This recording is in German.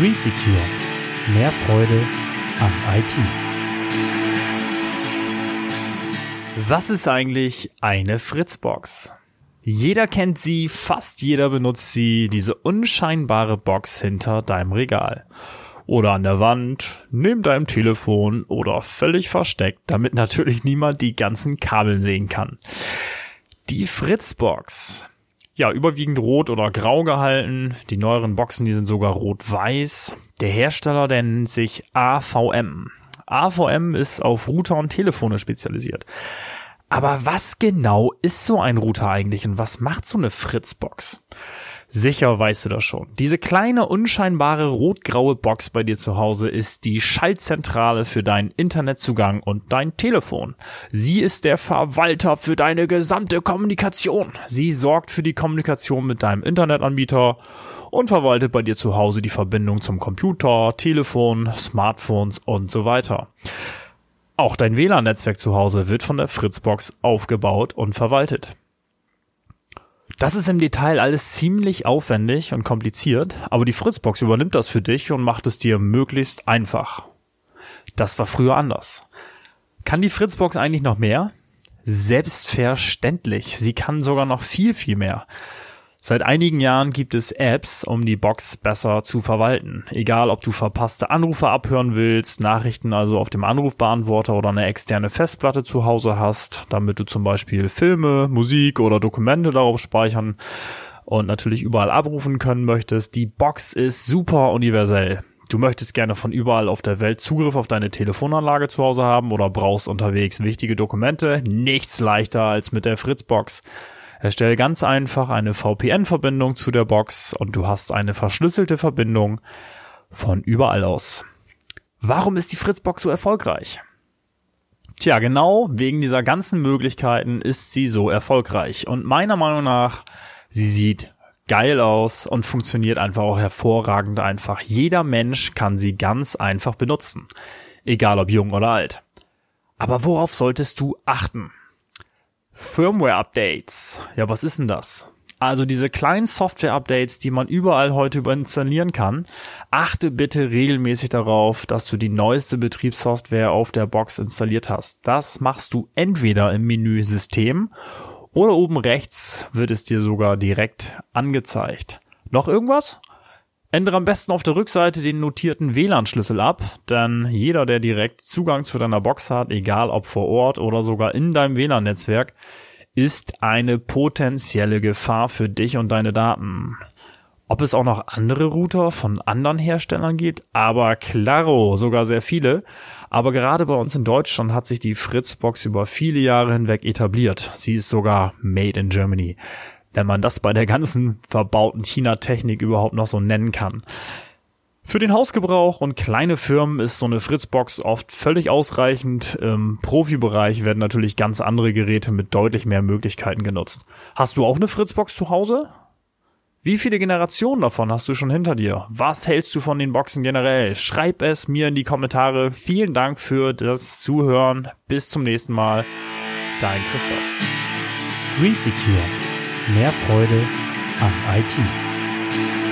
Green Secure. Mehr Freude an IT. Was ist eigentlich eine Fritzbox? Jeder kennt sie, fast jeder benutzt sie, diese unscheinbare Box hinter deinem Regal. Oder an der Wand, neben deinem Telefon oder völlig versteckt, damit natürlich niemand die ganzen Kabel sehen kann. Die Fritzbox ja, überwiegend rot oder grau gehalten. Die neueren Boxen, die sind sogar rot-weiß. Der Hersteller, der nennt sich AVM. AVM ist auf Router und Telefone spezialisiert. Aber was genau ist so ein Router eigentlich und was macht so eine Fritzbox? Sicher weißt du das schon. Diese kleine, unscheinbare rot-graue Box bei dir zu Hause ist die Schaltzentrale für deinen Internetzugang und dein Telefon. Sie ist der Verwalter für deine gesamte Kommunikation. Sie sorgt für die Kommunikation mit deinem Internetanbieter und verwaltet bei dir zu Hause die Verbindung zum Computer, Telefon, Smartphones und so weiter. Auch dein WLAN-Netzwerk zu Hause wird von der Fritzbox aufgebaut und verwaltet. Das ist im Detail alles ziemlich aufwendig und kompliziert, aber die Fritzbox übernimmt das für dich und macht es dir möglichst einfach. Das war früher anders. Kann die Fritzbox eigentlich noch mehr? Selbstverständlich. Sie kann sogar noch viel, viel mehr. Seit einigen Jahren gibt es Apps, um die Box besser zu verwalten. Egal, ob du verpasste Anrufe abhören willst, Nachrichten also auf dem Anrufbeantworter oder eine externe Festplatte zu Hause hast, damit du zum Beispiel Filme, Musik oder Dokumente darauf speichern und natürlich überall abrufen können möchtest. Die Box ist super universell. Du möchtest gerne von überall auf der Welt Zugriff auf deine Telefonanlage zu Hause haben oder brauchst unterwegs wichtige Dokumente. Nichts leichter als mit der Fritzbox. Erstelle ganz einfach eine VPN-Verbindung zu der Box und du hast eine verschlüsselte Verbindung von überall aus. Warum ist die Fritzbox so erfolgreich? Tja, genau wegen dieser ganzen Möglichkeiten ist sie so erfolgreich. Und meiner Meinung nach, sie sieht geil aus und funktioniert einfach auch hervorragend einfach. Jeder Mensch kann sie ganz einfach benutzen. Egal ob jung oder alt. Aber worauf solltest du achten? Firmware-Updates. Ja, was ist denn das? Also diese kleinen Software-Updates, die man überall heute über installieren kann. Achte bitte regelmäßig darauf, dass du die neueste Betriebssoftware auf der Box installiert hast. Das machst du entweder im Menü System oder oben rechts wird es dir sogar direkt angezeigt. Noch irgendwas? Ändere am besten auf der Rückseite den notierten WLAN-Schlüssel ab, denn jeder, der direkt Zugang zu deiner Box hat, egal ob vor Ort oder sogar in deinem WLAN-Netzwerk, ist eine potenzielle Gefahr für dich und deine Daten. Ob es auch noch andere Router von anderen Herstellern gibt? Aber klaro, sogar sehr viele. Aber gerade bei uns in Deutschland hat sich die Fritzbox über viele Jahre hinweg etabliert. Sie ist sogar made in Germany wenn man das bei der ganzen verbauten China-Technik überhaupt noch so nennen kann. Für den Hausgebrauch und kleine Firmen ist so eine Fritzbox oft völlig ausreichend. Im Profibereich werden natürlich ganz andere Geräte mit deutlich mehr Möglichkeiten genutzt. Hast du auch eine Fritzbox zu Hause? Wie viele Generationen davon hast du schon hinter dir? Was hältst du von den Boxen generell? Schreib es mir in die Kommentare. Vielen Dank für das Zuhören. Bis zum nächsten Mal. Dein Christoph. Green Secure Mehr Freude am IT.